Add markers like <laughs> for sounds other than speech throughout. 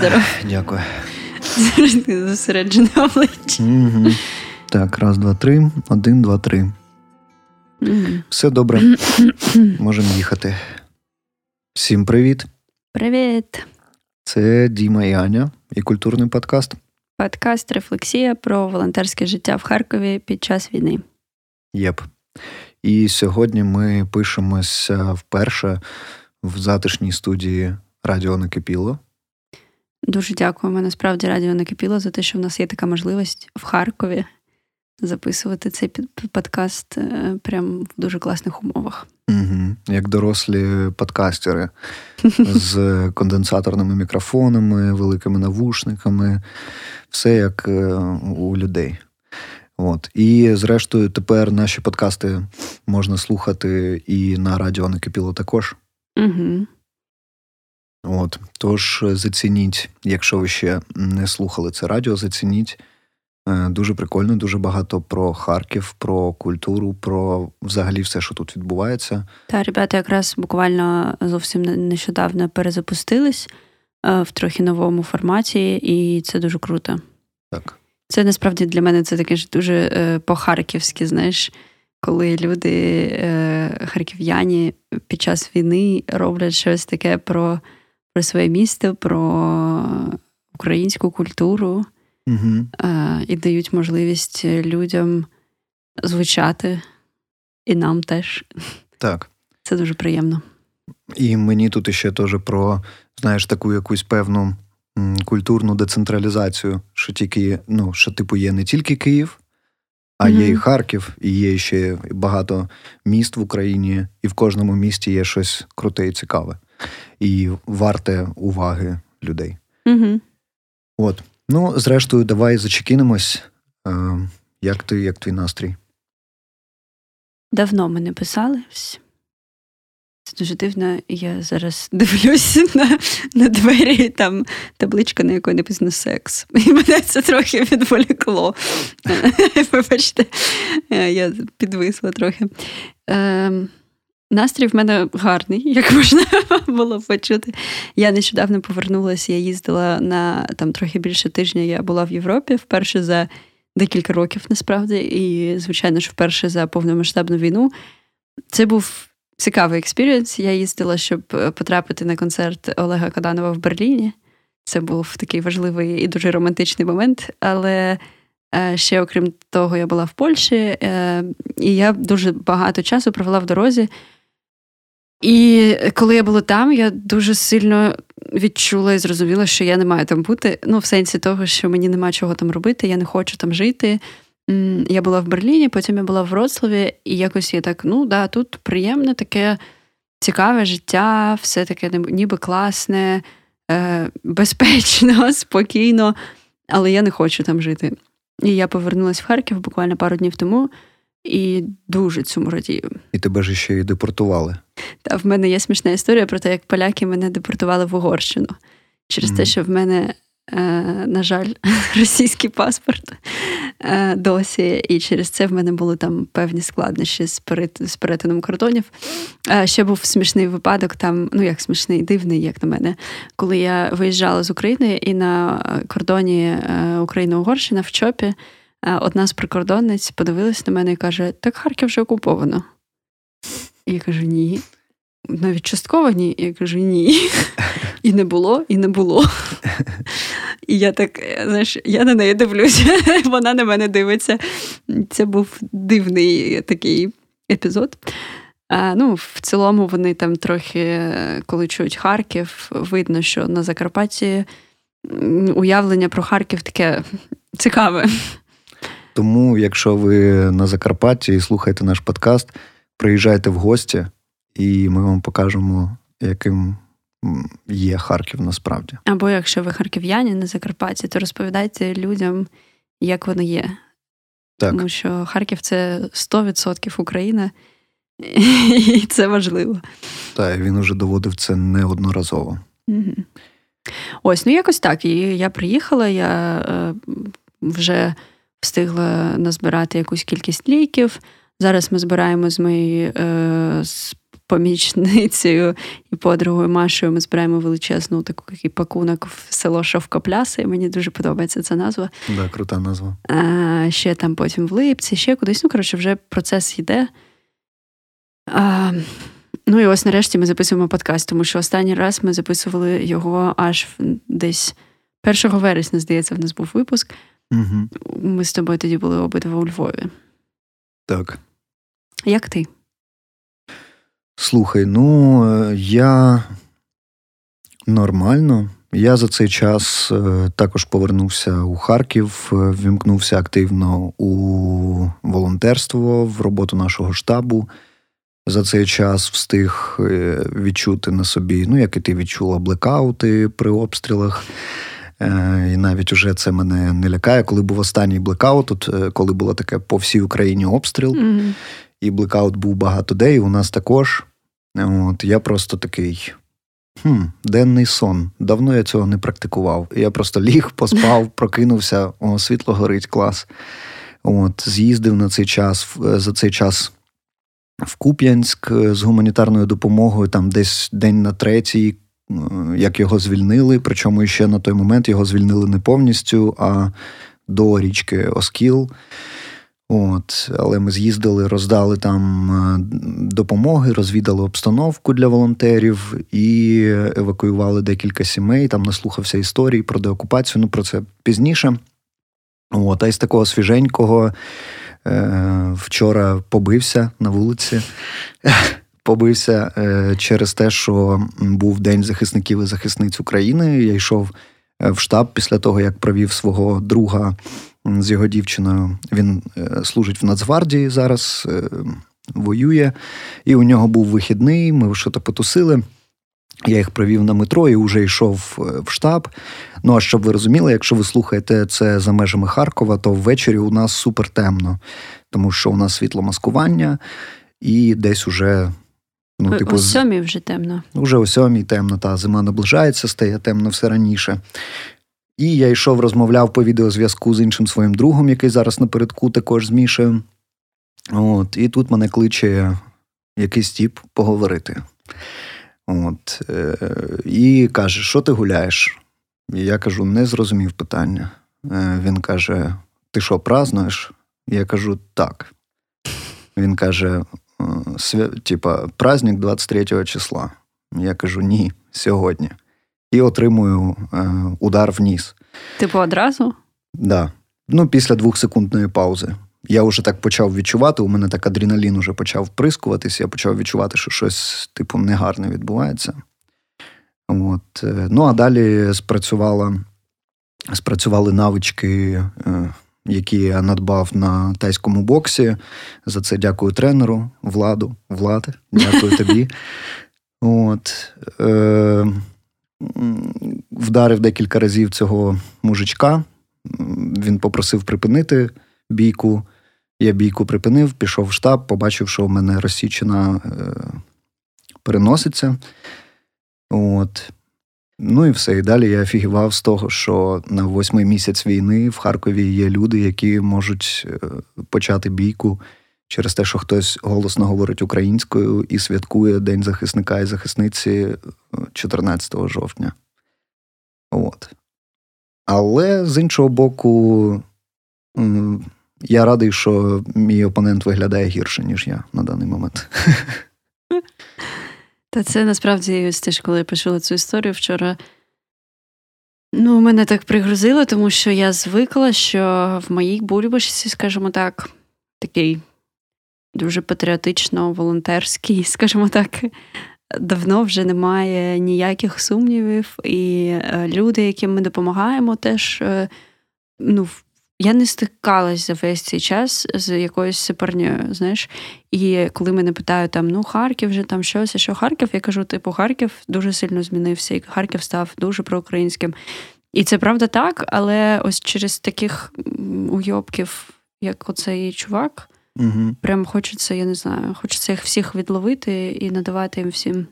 здоров. Дякую. Завжди <laughs> зосереджене обличчя. Угу. Так, раз, два, три. Один, два, три. Угу. Все добре. <clears throat> Можемо їхати. Всім привіт. Привіт. Це Діма і Аня і культурний подкаст. Подкаст Рефлексія про волонтерське життя в Харкові під час війни. Єп. І сьогодні ми пишемося вперше в затишній студії Радіо Накипіло. Дуже дякуємо. Насправді радіо накипіло за те, що в нас є така можливість в Харкові записувати цей подкаст е, прям в дуже класних умовах. Угу. Як дорослі подкастери <laughs> з конденсаторними мікрофонами, великими навушниками, все як е, у людей. От. І, зрештою, тепер наші подкасти можна слухати і на радіо Накипіло також. Угу. От. Тож зацініть, якщо ви ще не слухали це радіо, зацініть. Е, дуже прикольно, дуже багато про Харків, про культуру, про взагалі все, що тут відбувається. Та ребята якраз буквально зовсім нещодавно перезапустились е, в трохи новому форматі, і це дуже круто. Так. Це насправді для мене це таке ж дуже е, по-харківськи, знаєш, коли люди, харків'яні під час війни роблять щось таке про, про своє місто, про українську культуру. Угу. І дають можливість людям звучати, і нам теж. Так. Це дуже приємно. І мені тут ще теж про, знаєш, таку якусь певну культурну децентралізацію, що тільки, ну, що, типу, є не тільки Київ, а mm-hmm. є і Харків, і є ще багато міст в Україні, і в кожному місті є щось круте і цікаве, і варте уваги людей. Mm-hmm. От. Ну, зрештою, давай зачекінемось. Е, як ти, як твій настрій? Давно ми не писались. Це дуже дивно. Я зараз дивлюсь <laughs> на на двері, там табличка, на якої написано секс. І мене це трохи відволікло. <laughs> Вибачте, я підвисла трохи. Ем, Настрій в мене гарний, як можна <laughs> було почути. Я нещодавно повернулася, я їздила на там трохи більше тижня. Я була в Європі вперше за декілька років, насправді, і, звичайно ж, вперше за повномасштабну війну. Це був цікавий experience. Я їздила, щоб потрапити на концерт Олега Каданова в Берліні. Це був такий важливий і дуже романтичний момент. Але е, ще, окрім того, я була в Польщі, е, і я дуже багато часу провела в дорозі. І коли я була там, я дуже сильно відчула і зрозуміла, що я не маю там бути. Ну, в сенсі того, що мені нема чого там робити, я не хочу там жити. Я була в Берліні, потім я була в Вроцлаві, і якось я так, ну да, тут приємне, таке цікаве життя, все таке ніби класне, е, <laughs> безпечно, спокійно, але я не хочу там жити. І я повернулася в Харків буквально пару днів тому і дуже цьому радію. І тебе ж ще й депортували. Та в мене є смішна історія про те, як поляки мене депортували в Угорщину через mm-hmm. те, що в мене, е, на жаль, <laughs> російський паспорт е, досі, і через це в мене були там певні складнощі з з перетином кордонів. Е, ще був смішний випадок, там, ну як смішний, дивний, як на мене, коли я виїжджала з України і на кордоні е, Україна-Угорщина в Чопі. Одна з прикордонниць подивилась на мене і каже: Так Харків вже окуповано. І я кажу, ні. Навіть частково ні. Я кажу, ні. <laughs> І не було, і не було. І я так, знаєш, я на неї дивлюся, <laughs> вона на мене дивиться. Це був дивний такий епізод. А, Ну, В цілому, вони там трохи, коли чують Харків, видно, що на Закарпатті уявлення про Харків таке цікаве. Тому, якщо ви на Закарпатті і слухаєте наш подкаст, приїжджайте в гості, і ми вам покажемо, яким є Харків насправді. Або якщо ви харків'яні на Закарпатті, то розповідайте людям, як воно є. Так. Тому що Харків це 100% Україна, і це важливо. Так, він уже доводив це неодноразово. Угу. Ось, ну якось так. І я приїхала, я е, вже встигла назбирати якусь кількість ліків. Зараз ми збираємо з моєю е, з помічницею і подругою Машою ми збираємо величезну таку який пакунок в село Шовкопляса, і мені дуже подобається ця назва. Да, крута назва. А, Ще там потім в Липці, ще кудись. Ну, коротше, вже процес йде. А, Ну і ось нарешті ми записуємо подкаст, тому що останній раз ми записували його аж десь 1 вересня, здається, в нас був випуск. Угу. Ми з тобою тоді були обидва у Львові. Так. Як ти? Слухай, ну е, я нормально. Я за цей час е, також повернувся у Харків, е, вімкнувся активно у волонтерство, в роботу нашого штабу. За цей час встиг відчути на собі, ну, як і ти відчула, блекаути при обстрілах. І навіть уже це мене не лякає. Коли був останній блекаут, тут коли було таке по всій Україні обстріл, mm-hmm. і блекаут був багато де, і у нас також. От Я просто такий. Хм, Денний сон. Давно я цього не практикував. Я просто ліг, поспав, <laughs> прокинувся, о, світло горить, клас. От, З'їздив на цей час, за цей час в Куп'янськ з гуманітарною допомогою, там десь день на третій, як його звільнили. Причому ще на той момент його звільнили не повністю, а до річки Оскіл. От, Але ми з'їздили, роздали там е, допомоги, розвідали обстановку для волонтерів і евакуювали декілька сімей. Там наслухався історії про деокупацію. Ну про це пізніше. От, А із такого свіженького е, вчора побився на вулиці. Побився е, через те, що був День захисників і захисниць України. Я йшов в штаб після того, як провів свого друга з його дівчиною. Він е, служить в Нацгвардії зараз, е, воює, і у нього був вихідний. Ми щось потусили. Я їх провів на метро і вже йшов е, в штаб. Ну а щоб ви розуміли, якщо ви слухаєте це за межами Харкова, то ввечері у нас супер темно, тому що у нас світломаскування, і десь уже. Ну, типу, О сьомій вже темно. Уже о сьомій темно, та зима наближається, стає темно все раніше. І я йшов, розмовляв по відеозв'язку з іншим своїм другом, який зараз напередку також з Мішею. От, І тут мене кличе якийсь тіп поговорити. От, е, І каже, що ти гуляєш? І я кажу, не зрозумів питання. Е, Він каже: Ти що, празднуєш? Я кажу, так. Він каже: «Е, свя... типа, праздник 23 числа. Я кажу, ні, сьогодні і отримую е, удар в ніс. Типу одразу? Так. Да. Ну, після двохсекундної паузи. Я вже так почав відчувати, у мене так адреналін вже почав вприскуватися, я почав відчувати, що щось, типу, негарне відбувається. От. Е, ну, а далі спрацювала, спрацювали навички, е, які я надбав на тайському боксі. За це дякую тренеру, владу, влади, дякую тобі. <laughs> От. Е, вдарив декілька разів цього мужичка. Він попросив припинити бійку. Я бійку припинив, пішов в штаб, побачив, що в мене розсічена е, переноситься. От. Ну і все. І далі я офігівав з того, що на восьмий місяць війни в Харкові є люди, які можуть е, почати бійку через те, що хтось голосно говорить українською і святкує День захисника і захисниці 14 е, жовтня. От. Але з іншого боку, я радий, що мій опонент виглядає гірше, ніж я на даний момент. <laughs> Та це насправді ось теж, коли я почула цю історію вчора. Ну, мене так пригрузило, тому що я звикла, що в моїй бульбашці, скажімо так, такий дуже патріотично, волонтерський, <laughs> скажімо так. Давно вже немає ніяких сумнівів, і е, люди, яким ми допомагаємо, теж е, ну, я не стикалась за весь цей час з якоюсь сепарньою, знаєш. І коли мене питають, там, ну, Харків вже там щось, а що Харків, я кажу, типу, Харків дуже сильно змінився, і Харків став дуже проукраїнським. І це правда так, але ось через таких уйобків, як оцей чувак. Угу. Прям хочеться, я не знаю, хочеться їх всіх відловити і надавати їм всім.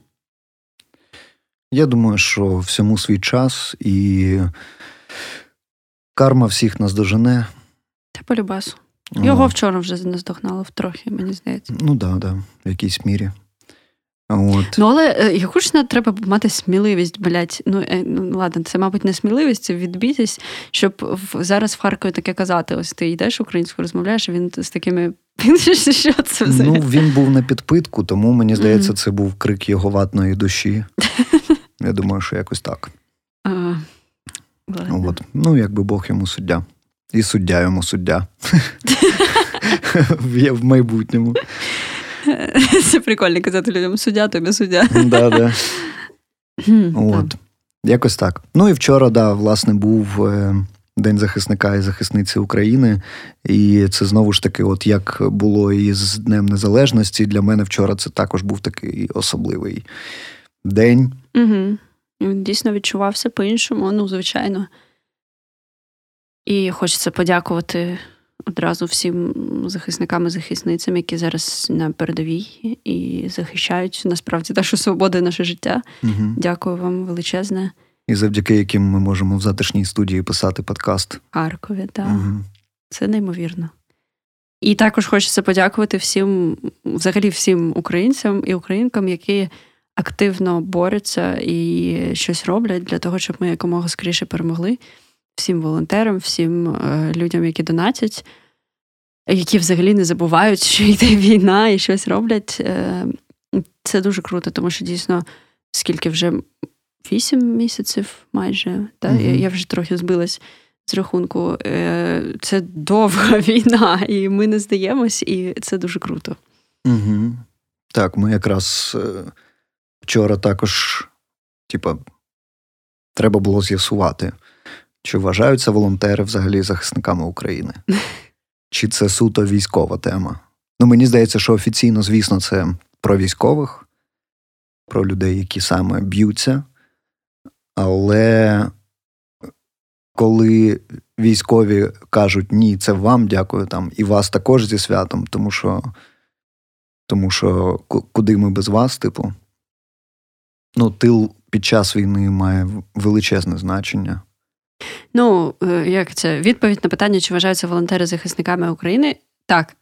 Я думаю, що всьому свій час і карма всіх наздожене. Та полюбасу. Його О. вчора вже наздогнало трохи, мені здається. Ну так, да, да, в якійсь мірі. От. Ну, але е, якусь треба мати сміливість, блядь. Ну, е, ну ладно, це, мабуть, не сміливість, це відбітись, щоб в, зараз в Харкові таке казати: ось ти йдеш українською, розмовляєш, і він з такими. <laughs> Що це Ну, він був на підпитку, тому мені здається, це був крик його ватної душі. <laughs> Я думаю, що якось так. От. Ну, якби Бог йому суддя. І суддя йому суддя. <laughs> В майбутньому. Це прикольно казати людям суддя, тобі суддя. Да, да. От. Якось так. Ну і вчора, да, власне, був е, День захисника і захисниці України. І це знову ж таки, от як було і з Днем Незалежності, для мене вчора це також був такий особливий день. Угу. Він дійсно відчувався по-іншому, ну, звичайно. І хочеться подякувати одразу всім захисникам і захисницям, які зараз на передовій і захищають насправді нашу свободу і наше життя. Угу. Дякую вам величезне. І завдяки яким ми можемо в затишній студії писати подкаст. Харкові, так. Угу. Це неймовірно. І також хочеться подякувати всім, взагалі, всім українцям і українкам, які активно борються і щось роблять для того, щоб ми якомога скоріше перемогли. Всім волонтерам, всім е, людям, які донатять, які взагалі не забувають, що йде <laughs> війна і щось роблять. Е, це дуже круто, тому що дійсно, скільки вже вісім місяців майже, та? Mm-hmm. Я, я вже трохи збилась з рахунку. Е, це довга <laughs> війна, і ми не здаємось, і це дуже круто. Угу. Так, ми якраз вчора також, типа, треба було з'ясувати, чи вважаються волонтери взагалі захисниками України. <laughs> Чи це суто військова тема? Ну, мені здається, що офіційно, звісно, це про військових, про людей, які саме б'ються. Але коли військові кажуть ні, це вам дякую, там, і вас також зі святом, тому що тому що куди ми без вас, типу, ну, тил під час війни має величезне значення. Ну, е, як це? Відповідь на питання, чи вважаються волонтери захисниками України? Так.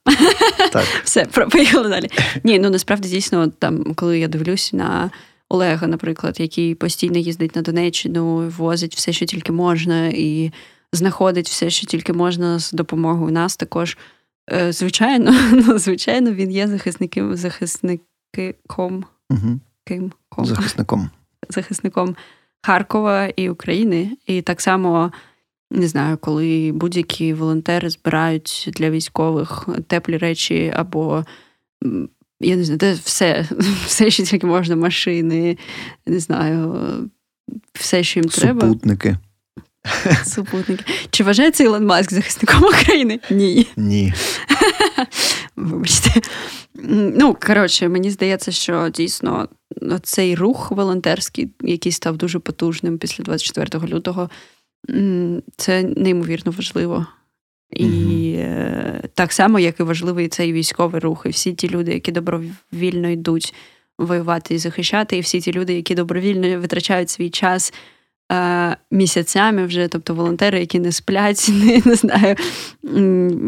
Так. <laughs> Все, поїхали далі. Ні, ну насправді дійсно, там, коли я дивлюсь на Олега, наприклад, який постійно їздить на Донеччину, возить все, що тільки можна, і знаходить все, що тільки можна з допомогою нас також. Е, звичайно, <laughs> ну, звичайно, він є захисником, захисником. Угу. Ким? Захисником. <laughs> Захисником Харкова і України. І так само. Не знаю, коли будь-які волонтери збирають для військових теплі речі або я не знаю, де все, <laughs> все, що тільки можна, машини, не знаю, все, що їм треба. Супутники. <laughs> Супутники. Чи вважається Ілон Маск захисником України? Ні. Ні. Вибачте. Ну, коротше, мені здається, що дійсно цей рух волонтерський, який став дуже потужним після 24 лютого, це неймовірно важливо. І mm так само, як і важливий цей військовий рух, і всі ті люди, які добровільно йдуть воювати і захищати, і всі ті люди, які добровільно витрачають свій час е, місяцями вже, тобто волонтери, які не сплять, <laughs> не, не знаю,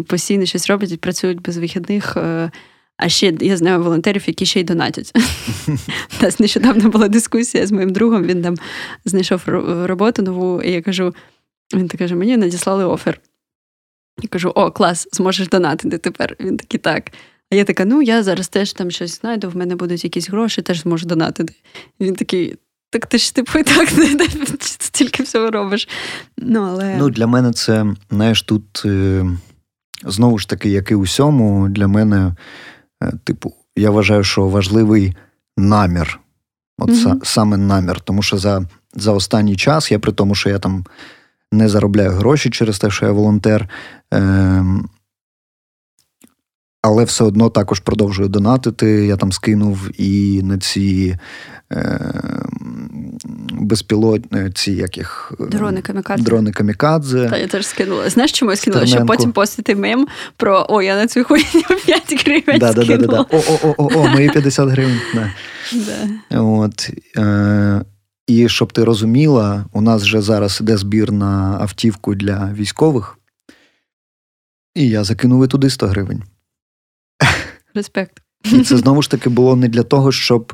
постійно щось роблять працюють без вихідних. А ще я знаю волонтерів, які ще й донатять. Нас нещодавно була дискусія з моїм другом. Він там знайшов роботу нову, і я кажу: він так каже: мені надіслали офер. Я кажу: о, клас, зможеш донатити тепер. Він такий так. А я така: ну я зараз теж там щось знайду, в мене будуть якісь гроші, теж зможу донатити. Він такий. Так ти ж типу і так стільки всього робиш. Ну, але... Ну, Для мене це, знаєш, тут е, знову ж таки, як і усьому, для мене, типу, я вважаю, що важливий намір. От mm-hmm. саме намір. Тому що за за останній час, я при тому, що я там не заробляю гроші через те, що я волонтер. Е, але все одно також продовжую донатити. Я там скинув і на ці е, безпілотні ці яких дрони камікадзе. Дрони камікадзе. Та я теж скинула. Знаєш, чому я скинула? Щоб потім постити мем про о, я на цю хуйню <laughs> 5 <laughs> гривень. Да, скинула. Да, да, да. О-о-о, мої 50 гривень. Да. От, е, і щоб ти розуміла, у нас вже зараз іде збір на автівку для військових, і я закинув і туди 100 гривень. Респект. І це знову ж таки було не для того, щоб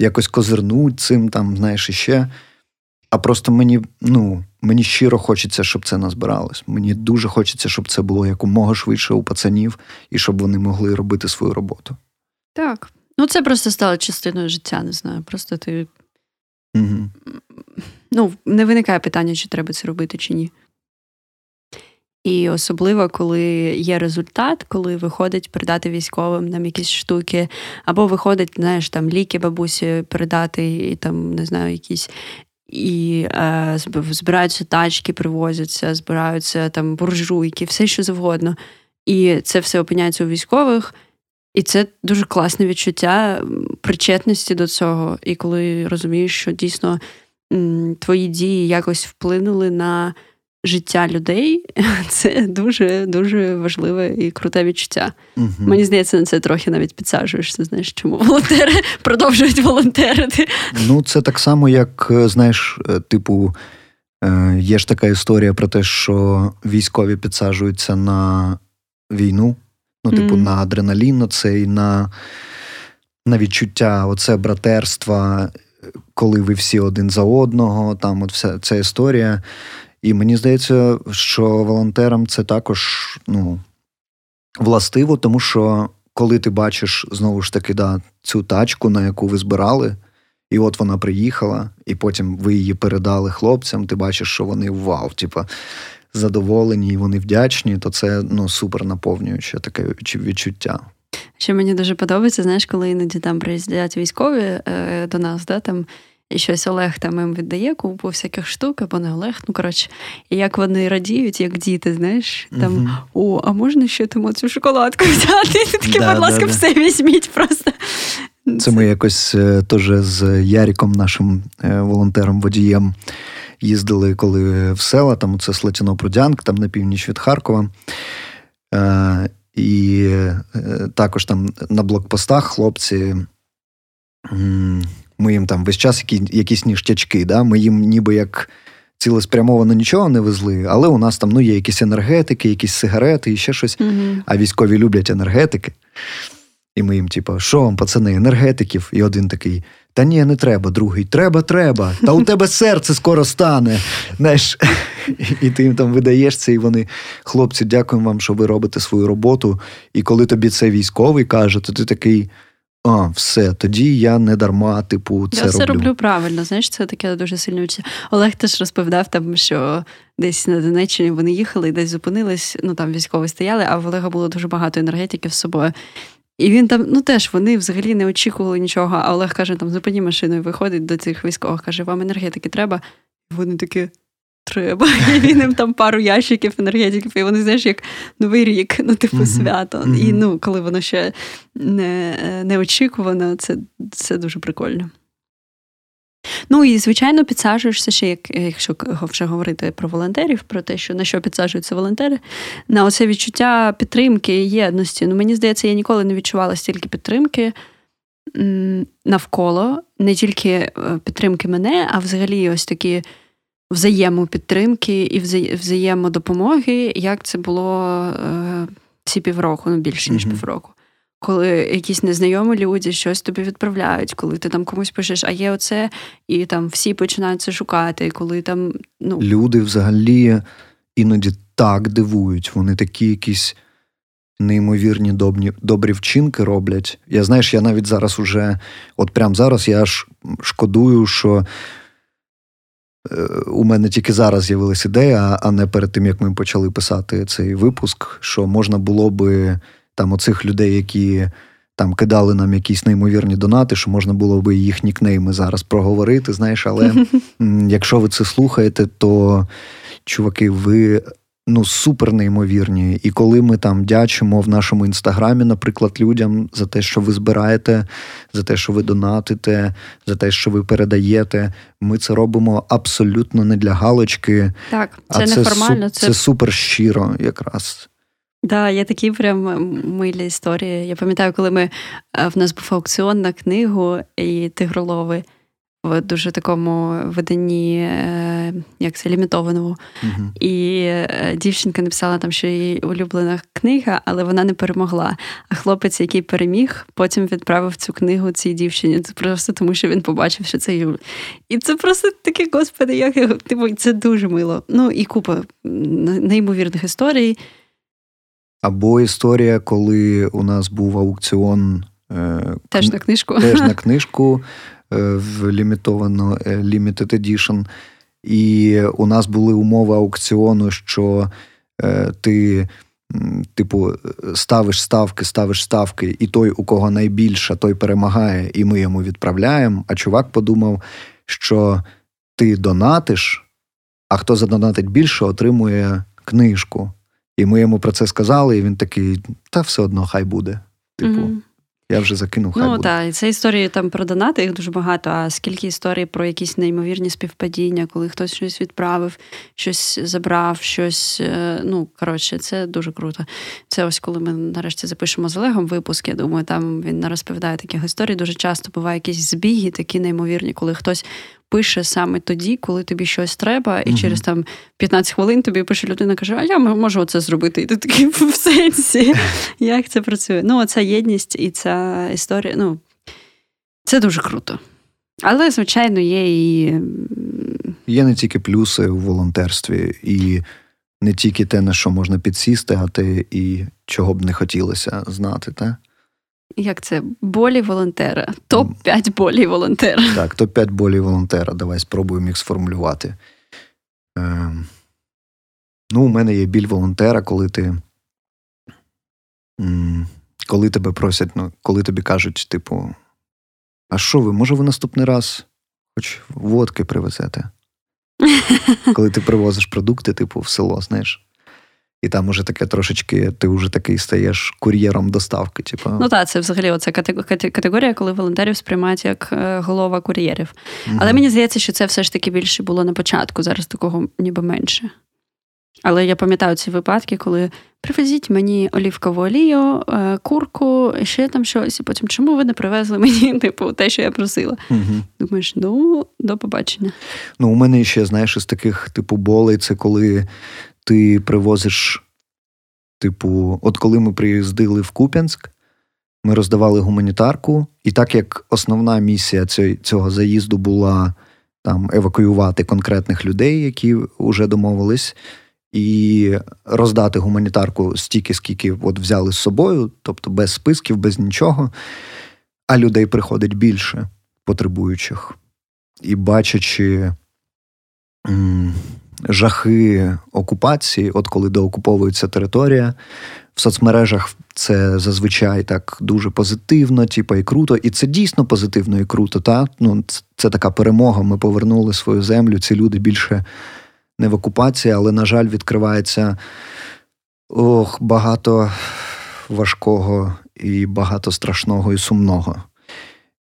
якось козирнуть цим, там, знаєш, іще. А просто мені ну, мені щиро хочеться, щоб це назбиралось. Мені дуже хочеться, щоб це було якомога швидше у пацанів і щоб вони могли робити свою роботу. Так. Ну, це просто стало частиною життя, не знаю. Просто ти. Угу. Ну, не виникає питання, чи треба це робити, чи ні. І особливо, коли є результат, коли виходить передати військовим нам якісь штуки, або виходить, знаєш, там ліки бабусі передати, і там, не знаю, якісь. І е, збираються тачки, привозяться, збираються там буржуйки, все що завгодно. І це все опиняється у військових. І це дуже класне відчуття причетності до цього. І коли розумієш, що дійсно м, твої дії якось вплинули на життя людей, <laughs> це дуже дуже важливе і круте відчуття. Угу. Мені здається, на це трохи навіть підсаджуєшся. Знаєш, чому волонтери <laughs> продовжують волонтерити? Ну, це так само, як е, знаєш, е, типу, е, є ж така історія про те, що військові підсаджуються на війну, ну, типу, mm. на адреналін, цей, на на відчуття, оце братерства, коли ви всі один за одного, там от вся ця історія. І мені здається, що волонтерам це також ну, властиво, тому що коли ти бачиш знову ж таки да, цю тачку, на яку ви збирали, і от вона приїхала, і потім ви її передали хлопцям, ти бачиш, що вони вау, типа задоволені і вони вдячні, то це ну, супер наповнююче таке відчуття. Що мені дуже подобається, знаєш, коли іноді там приїздять військові е, до нас, да, там і щось Олег там їм віддає купу всяких штук, або не Олег, ну коротше, і як вони радіють, як діти, знаєш, там uh о, а можна ще тому цю шоколадку взяти? Ти такі, да, будь ласка, да, все візьміть просто. Це ми якось е, теж з Яріком, нашим е, волонтером-водієм, їздили коли в села, там це Слатіно-Прудянк, там на північ від Харкова. Е, і також там на блокпостах хлопці ми їм там весь час які, якісь ніштячки, да? ми їм ніби як цілеспрямовано нічого не везли, але у нас там ну, є якісь енергетики, якісь сигарети і ще щось. mm А військові люблять енергетики. І ми їм, типу, що вам, пацани, енергетиків? І один такий. Та ні, не треба, другий. Треба, треба. Та у тебе серце скоро стане. Знаєш, <laughs> І ти їм там видаєш це, і вони, хлопці, дякуємо вам, що ви робите свою роботу. І коли тобі це військовий каже, то ти такий. А, все, тоді я не дарма, типу, це я все роблю правильно. Знаєш, це таке дуже сильне відчуття. Олег теж розповідав там, що десь на Донеччині вони їхали десь зупинились. Ну там військові стояли, а в Олега було дуже багато енергетиків з собою. І він там, ну теж вони взагалі не очікували нічого. А Олег каже: там зупині машину і виходить до цих військових, каже: Вам енергетики треба? І вони такі треба. <laughs> І він їм там пару ящиків енергетиків, і вони, знаєш, як новий рік, ну, типу, mm-hmm. свято. Mm-hmm. І ну, коли воно ще не, неочікувано, це, це дуже прикольно. Ну і, звичайно, підсаджуєшся ще, як, якщо вже говорити про волонтерів, про те, що на що підсаджуються волонтери, на оце відчуття підтримки і єдності. Ну, мені здається, я ніколи не відчувала стільки підтримки навколо, не тільки е, підтримки мене, а взагалі ось такі взаємопідтримки і взаємодопомоги, як це було е, ці півроку, ну більше ніж mm-hmm. півроку. Коли якісь незнайомі люди щось тобі відправляють, коли ти там комусь пишеш, а є оце, і там всі починають це шукати. коли там ну люди взагалі іноді так дивують, вони такі якісь неймовірні добрі, добрі вчинки роблять. Я знаєш, я навіть зараз уже, от прямо зараз я аж шкодую, що у мене тільки зараз з'явилася ідея, а не перед тим, як ми почали писати цей випуск, що можна було би там оцих людей, які там кидали нам якісь неймовірні донати, що можна було би їх нікнейми зараз проговорити. Знаєш, але <laughs> якщо ви це слухаєте, то чуваки, ви ну супер неймовірні. І коли ми там дячимо в нашому інстаграмі, наприклад, людям за те, що ви збираєте, за те, що ви донатите, за те, що ви передаєте, ми це робимо абсолютно не для галочки. Так, це а не формально. Це... це супер щиро, якраз. Так, да, є такі прям милі історії. Я пам'ятаю, коли ми е, в нас був аукціон на книгу і тигролови. В дуже такому виданні, е, як це лімітованому. uh І е, дівчинка написала там, що її улюблена книга, але вона не перемогла. А хлопець, який переміг, потім відправив цю книгу цій дівчині. Це просто тому, що він побачив, що це Юль. І це просто таке, господи, як типу, це дуже мило. Ну і купа неймовірних історій. Або історія, коли у нас був аукціон. Е, теж на книжку. Теж на <laughs> книжку. Е, в лімітовано е, Limited Edition. І у нас були умови аукціону, що е, ти, типу, ставиш ставки, ставиш ставки, і той, у кого найбільше, той перемагає, і ми йому відправляємо. А чувак подумав, що ти донатиш, а хто задонатить більше, отримує книжку. І ми йому про це сказали, і він такий: та все одно, хай буде. Типу, mm-hmm. Я вже закинув. хай Ну так, і це історії там про донати, їх дуже багато. А скільки історій про якісь неймовірні співпадіння, коли хтось щось відправив, щось забрав, щось. Е, ну, коротше, це дуже круто. Це ось коли ми нарешті запишемо з Олегом випуск. Я думаю, там він не розповідає таких історій. Дуже часто буває якісь збіги, такі неймовірні, коли хтось пише саме тоді, коли тобі щось треба, і угу. через там 15 хвилин тобі пише людина, каже: А я можу це зробити. І ти такий <laughs> в сенсі, як це працює. Ну, оця єдність і ця історія. Ну, це дуже круто. Але, звичайно, є і. Є не тільки плюси у волонтерстві, і не тільки те, на що можна підсісти, а те, і чого б не хотілося знати, так? Як це болі волонтера? Топ 5 болі волонтера. Так, топ 5 болі волонтера. Давай спробуємо їх сформулювати. Е, Ну, у мене є біль волонтера, коли ти. Коли тебе просять, ну, коли тобі кажуть, типу, а що ви, може, ви наступний раз хоч водки привезете? <laughs> Коли ти привозиш продукти, типу, в село, знаєш. І там уже таке трошечки, ти вже такий стаєш кур'єром доставки. Типу. Ну так, це взагалі оця категорія, коли волонтерів сприймають як е, голова кур'єрів. Угу. Але мені здається, що це все ж таки більше було на початку, зараз такого ніби менше. Але я пам'ятаю ці випадки, коли привезіть мені олівкову олію, е, курку, ще там щось, і потім чому ви не привезли мені <laughs> типу, те, що я просила? Угу. Думаєш, ну, до побачення. Ну, у мене ще, знаєш, із таких типу болей, це коли ти привозиш, типу, от коли ми приїздили в Куп'янськ, ми роздавали гуманітарку, і так як основна місія цього заїзду була там евакуювати конкретних людей, які вже домовились, і роздати гуманітарку стільки, скільки от взяли з собою, тобто без списків, без нічого, а людей приходить більше потребуючих. І бачачи жахи окупації, от коли доокуповується територія. В соцмережах це зазвичай так дуже позитивно, типу, і круто. І це дійсно позитивно і круто. Та? Ну, Це така перемога. Ми повернули свою землю. Ці люди більше не в окупації, але, на жаль, відкривається ох, багато важкого і багато страшного і сумного.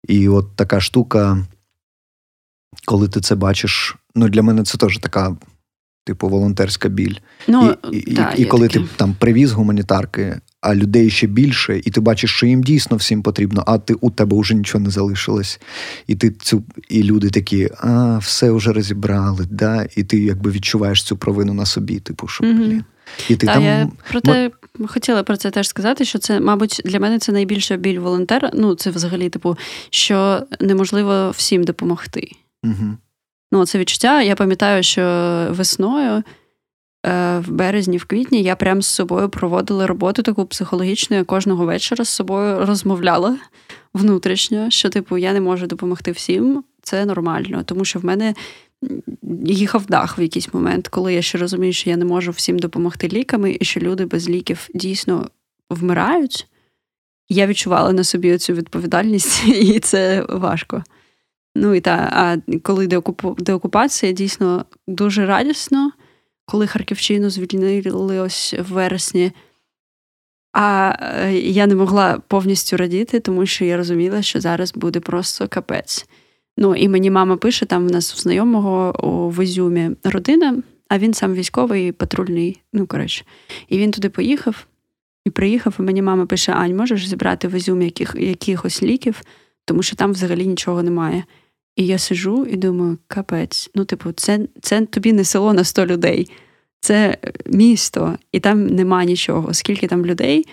І от така штука, коли ти це бачиш, ну для мене це теж така типу волонтерська біль. Ну, І і, та, і, і коли таке. ти там привіз гуманітарки, а людей ще більше, і ти бачиш, що їм дійсно всім потрібно, а ти у тебе вже нічого не залишилось. І ти цю, і люди такі, а, все вже розібрали, да? і ти якби відчуваєш цю провину на собі, типу, що блін. І ти та, там... Я проте М... хотіла про це теж сказати, що це, мабуть, для мене це найбільша біль волонтера. Ну, це взагалі, типу, що неможливо всім допомогти. Угу. Ну, це відчуття. Я пам'ятаю, що весною, е, в березні, в квітні, я прям з собою проводила роботу таку психологічну, я кожного вечора з собою розмовляла внутрішньо, що, типу, я не можу допомогти всім, це нормально, тому що в мене. Їхав дах в якийсь момент, коли я ще розумію, що я не можу всім допомогти ліками, і що люди без ліків дійсно вмирають. Я відчувала на собі цю відповідальність, <laughs> і це важко. Ну і та, а коли деокупація, дійсно дуже радісно, коли Харківщину звільнили ось в вересні. А е, я не могла повністю радіти, тому що я розуміла, що зараз буде просто капець. Ну, і мені мама пише, там в нас у знайомого у Везюмі родина, а він сам військовий, патрульний, ну коротше. І він туди поїхав і приїхав, і мені мама пише: Ань, можеш зібрати в Ізюм яких, якихось ліків, тому що там взагалі нічого немає. І я сижу і думаю, капець, ну, типу, це це тобі не село на 100 людей, це місто, і там нема нічого. Скільки там людей?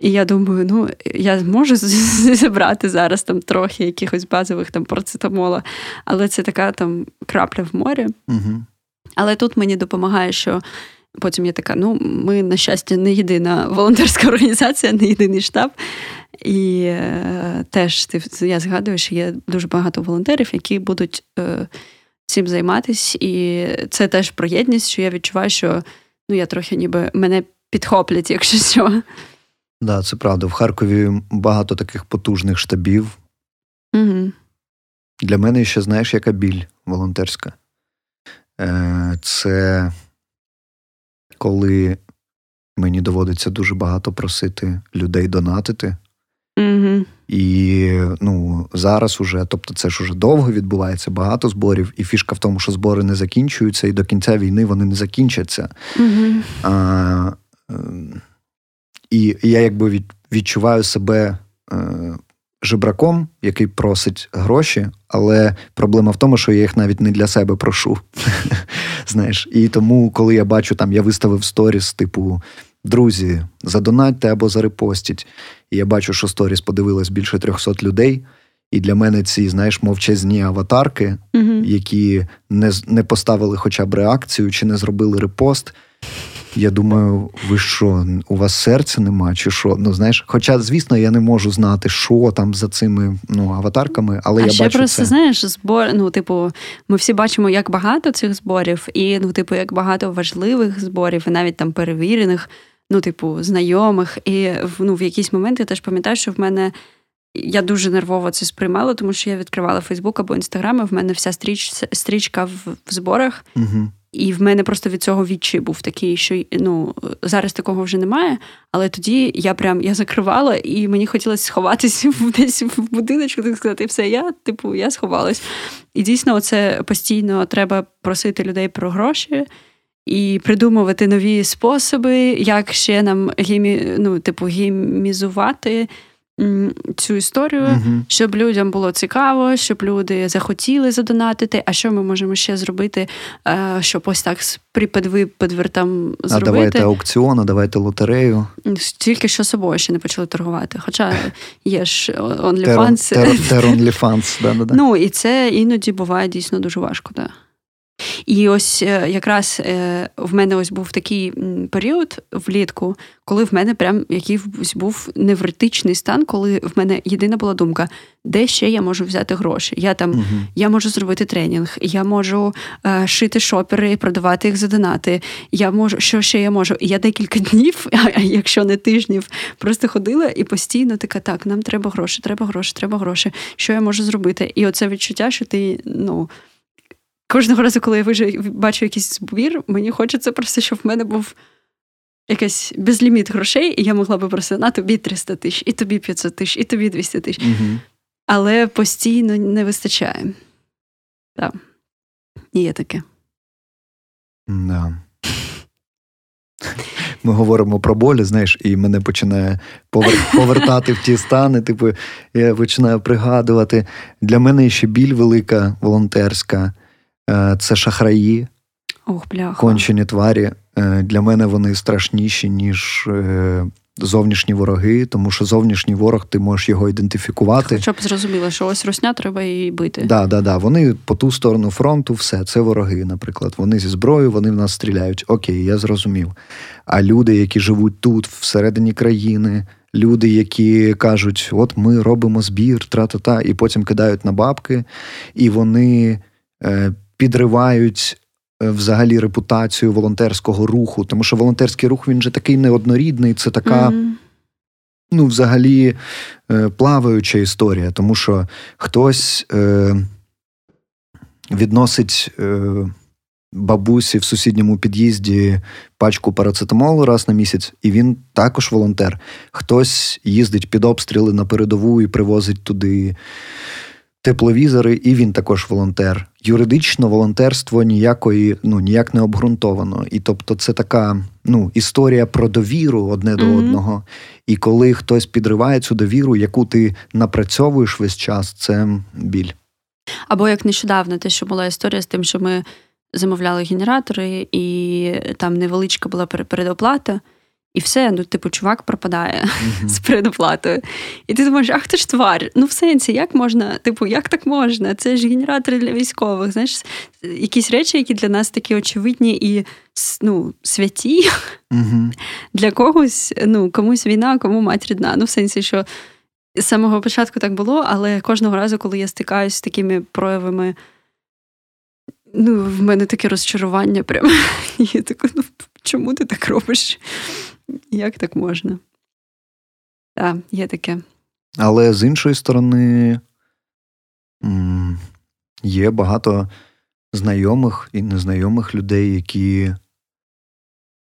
І я думаю, ну, я зможу зібрати зараз там трохи якихось базових там процетамола, але це така там крапля в морі. Угу. Але тут мені допомагає, що потім я така: ну, ми, на щастя, не єдина волонтерська <laughs> організація, не єдиний штаб. І е, теж ти я згадую, що є дуже багато волонтерів, які будуть е, цим займатися. І це теж про єдність, що я відчуваю, що ну, я трохи ніби мене підхоплять, якщо що. Так, да, це правда. В Харкові багато таких потужних штабів. Угу. Для мене ще знаєш, яка біль волонтерська. Е, Це коли мені доводиться дуже багато просити людей донатити. Угу. І ну, зараз уже, тобто це ж уже довго відбувається, багато зборів, і фішка в тому, що збори не закінчуються, і до кінця війни вони не закінчаться. Угу. А, ем, І я якби від, відчуваю себе е, жебраком, який просить гроші, але проблема в тому, що я їх навіть не для себе прошу. <laughs> Знаєш, І тому, коли я бачу, там я виставив сторіс, типу. Друзі, задонатьте або зарепостіть. І я бачу, що сторіс подивилось більше 300 людей. І для мене ці, знаєш, мовчазні аватарки, mm які не не поставили хоча б реакцію чи не зробили репост. Я думаю, ви що, у вас серця нема, чи що? Ну, знаєш, Хоча, звісно, я не можу знати, що там за цими ну, аватарками, але а я ще бачу просто це. знаєш, збор. Ну, типу, ми всі бачимо, як багато цих зборів, і ну, типу, як багато важливих зборів, і навіть там перевірених ну, типу, знайомих. І ну, в якийсь момент я теж пам'ятаю, що в мене. Я дуже нервово це сприймала, тому що я відкривала Фейсбук або Інстаграм, і в мене вся стріч, стрічка в, в зборах. Угу. І в мене просто від цього відчай був такий, що ну зараз такого вже немає. Але тоді я прям я закривала, і мені хотілося сховатися десь в будиночку, так сказати, і все. Я, типу, я сховалась. І дійсно, це постійно треба просити людей про гроші і придумувати нові способи, як ще нам гімі, ну, типу, гімізувати цю історію, uh щоб людям було цікаво, щоб люди захотіли задонатити. А що ми можемо ще зробити, е, щоб ось так з припадвипадвер зробити? А давайте аукціон, а давайте лотерею. Тільки що собою ще не почали торгувати. Хоча <laughs> є ж <laughs> да-да-да. Ну і це іноді буває дійсно дуже важко, так. Да. І ось е, якраз е, в мене ось був такий період влітку, коли в мене прям якийсь був невротичний стан, коли в мене єдина була думка, де ще я можу взяти гроші. Я там угу. я можу зробити тренінг, я можу е, шити шопери і продавати їх за донати. Я можу, що ще я можу? Я декілька <laughs> днів, а якщо не тижнів, просто ходила і постійно така: так, нам треба гроші, треба гроші, треба гроші. Що я можу зробити? І оце відчуття, що ти ну. Кожного разу, коли я бачу якийсь збір, мені хочеться просто, щоб в мене був якийсь безліміт грошей, і я могла би просто на тобі 300 тисяч, і тобі 500 тисяч, і тобі 200 тисяч. Угу. Але постійно не вистачає. Так. Є таке. Да. Ми говоримо про болі, знаєш, і мене починає повертати в ті стани. Типу, я починаю пригадувати. Для мене ще біль велика, волонтерська. Е, це шахраї, Ох, бляха. кончені тварі. Е, для мене вони страшніші, ніж е, зовнішні вороги, тому що зовнішній ворог ти можеш його ідентифікувати. Хоча б зрозуміло, що ось росня треба її бити. Да, да, да. Вони по ту сторону фронту, все, це вороги, наприклад. Вони зі зброєю, вони в нас стріляють. Окей, я зрозумів. А люди, які живуть тут, всередині країни. Люди, які кажуть, от ми робимо збір, тра-та-та, і потім кидають на бабки, і вони підривають е, взагалі репутацію волонтерського руху, тому що волонтерський рух він же такий неоднорідний, це така. Mm-hmm. Ну, взагалі, е, плаваюча історія, тому що хтось е, відносить е, бабусі в сусідньому під'їзді пачку парацетамолу раз на місяць, і він також волонтер. Хтось їздить під обстріли на передову і привозить туди тепловізори, і він також волонтер. Юридично волонтерство ніякої, ну ніяк не обґрунтовано. І тобто, це така ну, історія про довіру одне до mm-hmm. одного. І коли хтось підриває цю довіру, яку ти напрацьовуєш весь час, це біль. Або як нещодавно, те, що була історія з тим, що ми замовляли генератори, і там невеличка була передоплата. І все, ну, типу, чувак пропадає <laughs> uh-huh. з передоплатою. І ти думаєш, ах ти ж тварь. Ну, в сенсі, як можна? Типу, як так можна? Це ж генератори для військових. Знаєш, якісь речі, які для нас такі очевидні і ну, святі. Uh-huh. <laughs> Для когось, ну, комусь війна, кому мать рідна. Ну, в сенсі, що з самого початку так було, але кожного разу, коли я стикаюся з такими проявами. Ну, в мене таке розчарування прямо. <laughs> Я така, ну чому ти так робиш? Як так можна? Так, є таке. Але з іншої сторони, є багато знайомих і незнайомих людей, які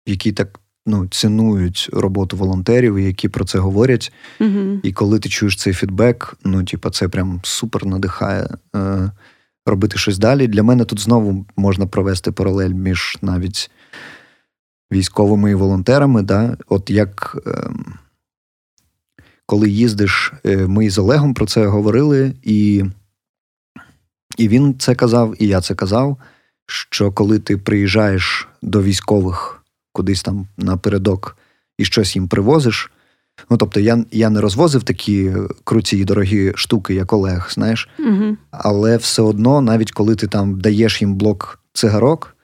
які так ну, цінують роботу волонтерів, і які про це говорять. Угу. І коли ти чуєш цей фідбек, ну, типу, це прям супер надихає е, робити щось далі. Для мене тут знову можна провести паралель між навіть військовими і волонтерами. Да? От як е, коли їздиш, е, ми з Олегом про це говорили, і, і він це казав, і я це казав. Що коли ти приїжджаєш до військових кудись там напередок і щось їм привозиш. Ну, тобто, я я не розвозив такі круті і дорогі штуки, як Олег, знаєш, угу. але все одно, навіть коли ти там даєш їм блок цигарок,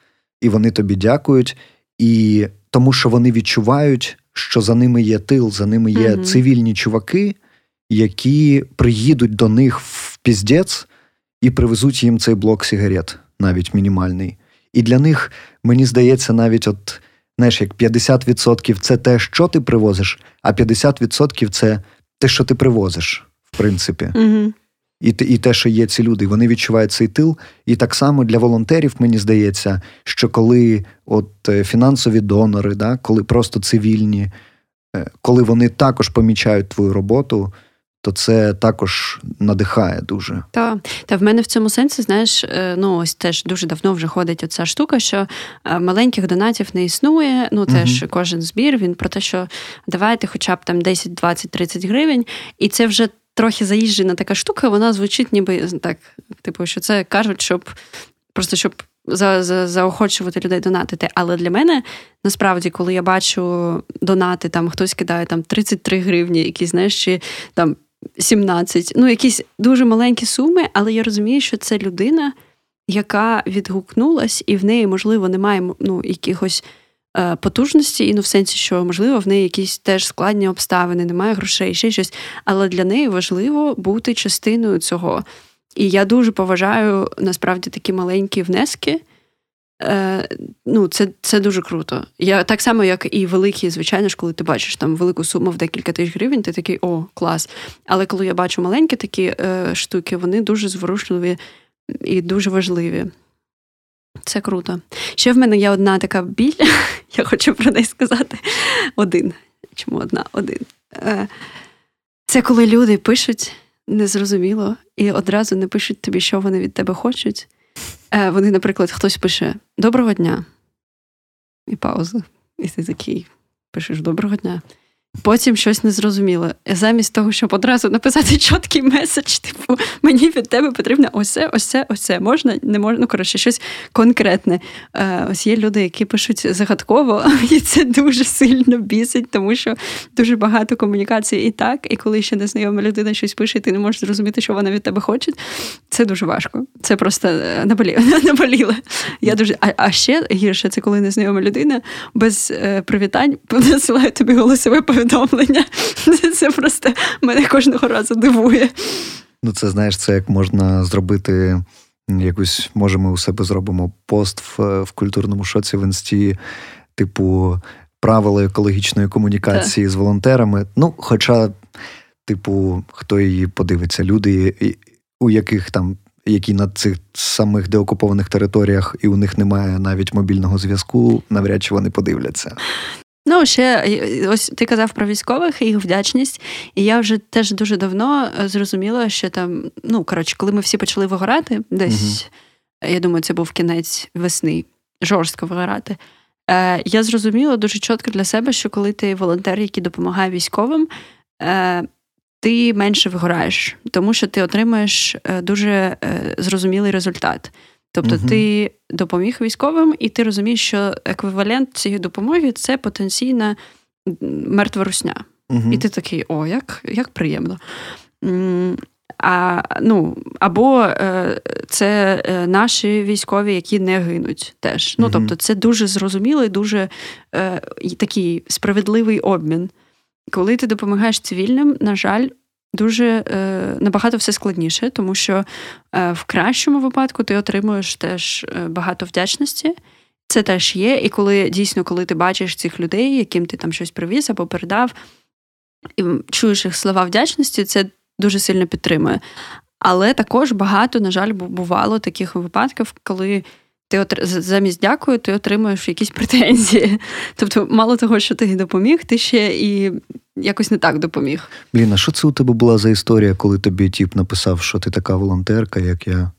і вони тобі дякують, і тому що вони відчувають, що за ними є тил, за ними є угу. цивільні чуваки, які приїдуть до них в піздець і привезуть їм цей блок сигарет, навіть мінімальний. І для них, мені здається, навіть от, знаєш, як 50% це те, що ти привозиш, а 50% це те, що ти привозиш, в принципі. Угу і і те, що є ці люди, вони відчувають цей тил. І так само для волонтерів мені здається, що коли от е, фінансові донори, да, коли просто цивільні, е, коли вони також помічають твою роботу. То це також надихає дуже. Та та в мене в цьому сенсі, знаєш, е, ну ось теж дуже давно вже ходить оця штука, що маленьких донатів не існує. Ну теж uh кожен збір він про те, що давайте, хоча б там 10, 20, 30 гривень, і це вже трохи заїжджена така штука, вона звучить ніби так, типу, що це кажуть, щоб просто щоб за, за, заохочувати людей донатити. Але для мене насправді, коли я бачу донати, там хтось кидає там 33 гривні, якісь, знаєш, чи там 17, ну якісь дуже маленькі суми, але я розумію, що це людина, яка відгукнулась, і в неї, можливо, немає ну, якихось. Е, потужності, і ну в сенсі, що можливо в неї якісь теж складні обставини, немає грошей, ще щось. Але для неї важливо бути частиною цього. І я дуже поважаю насправді такі маленькі внески. Е, Ну, це це дуже круто. Я Так само, як і великі, звичайно ж, коли ти бачиш там велику суму в декілька тисяч гривень, ти такий о, клас. Але коли я бачу маленькі такі е, штуки, вони дуже зворушливі і дуже важливі. Це круто. Ще в мене є одна така біль, <laughs> я хочу про неї сказати. Один. Чому одна? Один. Е, це коли люди пишуть незрозуміло і одразу не пишуть тобі, що вони від тебе хочуть. Е, вони, наприклад, хтось пише Доброго дня. І пауза. І ти такий пишеш Доброго дня. Потім щось незрозуміле. Замість того, щоб одразу написати чіткий меседж, типу, мені від тебе потрібно ось це, ось це, ось це. Можна, не можна, ну коротше, щось конкретне. Е, Ось є люди, які пишуть загадково, <laughs> і це дуже сильно бісить, тому що дуже багато комунікації і так. І коли ще незнайома людина щось пише, і ти не можеш зрозуміти, що вона від тебе хоче. Це дуже важко. Це просто е, <laughs> наболіло. Я дуже... А, а ще гірше, це коли незнайома людина без е, привітань <laughs> насилає тобі голосове повідомлення повідомлення. <laughs> Це просто мене кожного разу дивує. Ну, це знаєш, це як можна зробити якусь, може, ми у себе зробимо пост в, в культурному шоці в інсті, типу, правила екологічної комунікації так. з волонтерами. Ну, хоча, типу, хто її подивиться, люди, у яких там. Які на цих самих деокупованих територіях, і у них немає навіть мобільного зв'язку, навряд чи вони подивляться. Ну, ще ось ти казав про військових і їх вдячність. І я вже теж дуже давно е, зрозуміла, що там, ну коротше, коли ми всі почали вигорати, десь угу. я думаю, це був кінець весни, жорстко вигорати. Е, Я зрозуміла дуже чітко для себе, що коли ти волонтер, який допомагає військовим, е, ти менше вигораєш, тому що ти отримаєш е, дуже е, зрозумілий результат. Тобто угу. ти допоміг військовим, і ти розумієш, що еквівалент цієї допомоги це потенційна мертва русня. Угу. І ти такий, о, як як приємно. А, ну, Або е, це е, наші військові, які не гинуть теж. Ну, Тобто, це дуже зрозумілий, дуже е, такий справедливий обмін. Коли ти допомагаєш цивільним, на жаль, дуже е, набагато все складніше, тому що е, в кращому випадку ти отримуєш теж е, багато вдячності. Це теж є. І коли дійсно, коли ти бачиш цих людей, яким ти там щось привіз або передав, і чуєш їх слова вдячності, це дуже сильно підтримує. Але також багато, на жаль, бувало таких випадків, коли ти замість дякую, ти отримуєш якісь <laughs> претензії. Тобто, мало того, що ти допоміг, ти ще і якось не так допоміг. Блін, а що це у тебе була за історія, коли тобі тіп написав, що ти така волонтерка, як я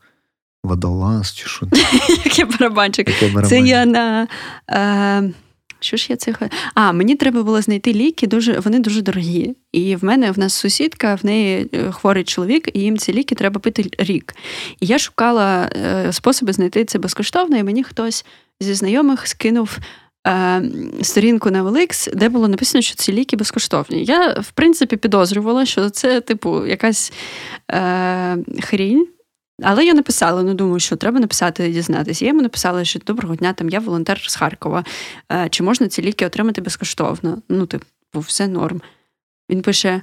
водолаз, чи що? <laughs> Як я барабанчик. Це я на. Е, що ж я це А, мені треба було знайти ліки, дуже вони дуже дорогі. І в мене в нас сусідка, в неї е, хворий чоловік, і їм ці ліки треба пити рік. І я шукала е, способи знайти це безкоштовно, і мені хтось зі знайомих скинув. Е, сторінку на OLX, де було написано, що ці ліки безкоштовні. Я, в принципі, підозрювала, що це, типу, якась е, хрінь, але я написала, ну думаю, що треба написати і дізнатися. Я йому написала, що доброго дня, там я волонтер з Харкова. Е, чи можна ці ліки отримати безкоштовно? Ну, типу, все норм. Він пише: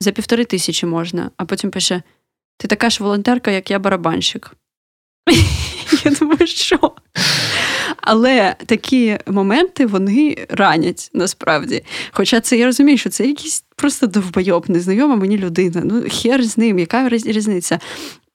за півтори тисячі можна, а потім пише: Ти така ж волонтерка, як я барабанщик. <laughs> Я думаю, що? Але такі моменти вони ранять насправді. Хоча це я розумію, що це якісь. просто довбойоб, незнайома мені людина. Ну, хер з ним, яка різниця?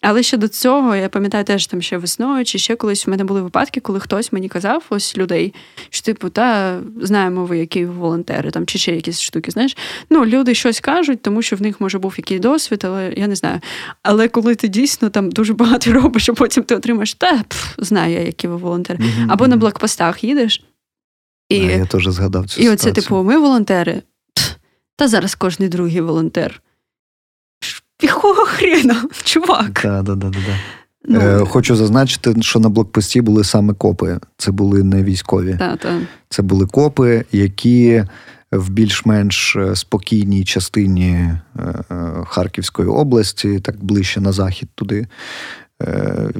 Але ще до цього, я пам'ятаю теж там ще весною, чи ще колись у мене були випадки, коли хтось мені казав, ось людей, що типу, та знаємо ви, які волонтери, там чи ще якісь штуки. Знаєш, ну люди щось кажуть, тому що в них може був якийсь досвід, але я не знаю. Але коли ти дійсно там дуже багато <laughs> робиш, а потім ти отримаєш, та пф, знаю я, які ви волонтери. Mm-hmm. Або на блокпостах їдеш. І а, я теж згадав цю І оце, типу, ми волонтери. Та зараз кожний другий волонтер. Якого хрена, чувак? Да, да, да, да. Ну, е, Хочу зазначити, що на блокпості були саме копи. Це були не військові. Та, та. Це були копи, які в більш-менш е, спокійній частині е, Харківської області, так ближче на захід туди,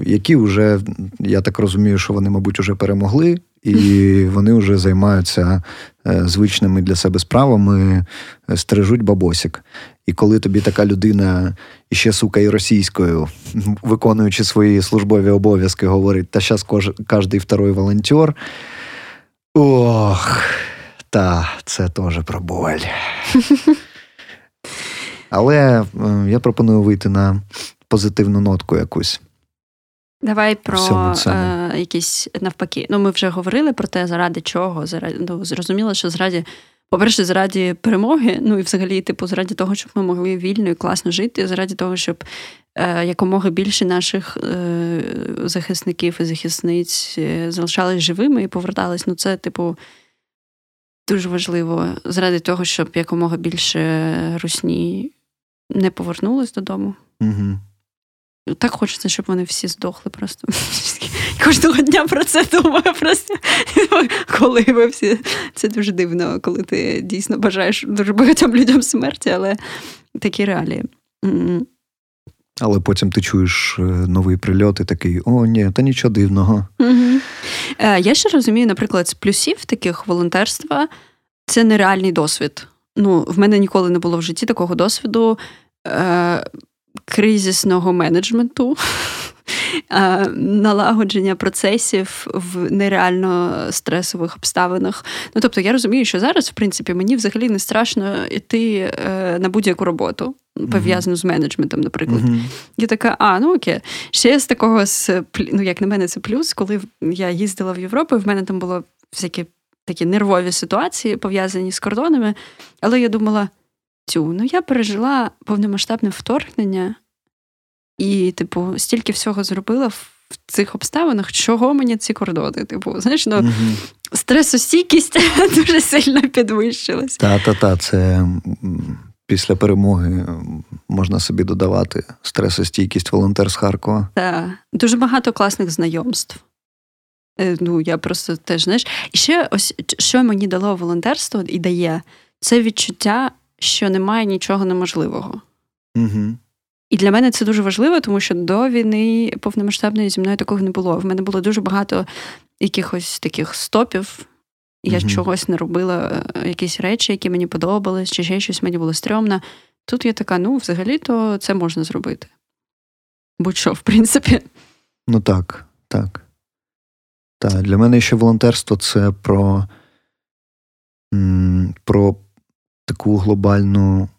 які вже, я так розумію, що вони, мабуть, вже перемогли, і вони вже займаються звичними для себе справами, стережуть бабосік. І коли тобі така людина, ще сука, і російською, виконуючи свої службові обов'язки, говорить, та зараз кожний второй волонтер. Ох, та це теж про боль. <laughs> Але е, я пропоную вийти на позитивну нотку якусь. Давай про е, якісь навпаки. Ну, ми вже говорили про те, заради чого. Заради, ну, Зрозуміло, що заради по-перше, заради перемоги, ну і взагалі, типу, заради того, щоб ми могли вільно і класно жити, заради того, щоб е, якомога більше наших е, захисників і захисниць е, залишались живими і повертались. Ну, це, типу, дуже важливо. Заради того, щоб якомога більше русні не повернулись додому. Угу. Так хочеться, щоб вони всі здохли просто. <laughs> Кожного дня про це думаю. Просто <laughs> коли ви всі. Це дуже дивно, коли ти дійсно бажаєш дуже багатьом людям смерті, але такі реалії. Але потім ти чуєш е, новий прильот і такий: о, ні, та нічого дивного. Угу. Я ще розумію, наприклад, з плюсів таких волонтерства це нереальний досвід. Ну, В мене ніколи не було в житті такого досвіду. Кризисного менеджменту, <laughs> налагодження процесів в нереально стресових обставинах. Ну тобто, я розумію, що зараз, в принципі, мені взагалі не страшно йти е, на будь-яку роботу. Пов'язану з менеджментом, наприклад. Uh-huh. Я така, а, ну окей. Ще з такого, ну, як на мене, це плюс, коли я їздила в Європу, в мене там було всякі такі нервові ситуації, пов'язані з кордонами. Але я думала, цю. Ну, я пережила повномасштабне вторгнення і, типу, стільки всього зробила в цих обставинах, чого мені ці кордони? Типу, знаєш, ну, угу. стресостійкість <laughs> дуже сильно підвищилась. Та-та-та, це після перемоги можна собі додавати стресостійкість волонтер з Харкова. Так, дуже багато класних знайомств. Е, ну, я просто теж знаєш. І ще ось що мені дало волонтерство і дає, це відчуття, що немає нічого неможливого. Угу. І для мене це дуже важливо, тому що до війни повномасштабної зі мною такого не було. В мене було дуже багато якихось таких стопів. Я mm чогось не робила, е, якісь речі, які мені подобались, чи ще щось мені було стрьомно. Тут я така, ну, взагалі-то це можна зробити. Будь-що, в принципі. Ну так, так. Так, Для мене ще волонтерство це про, про таку глобальну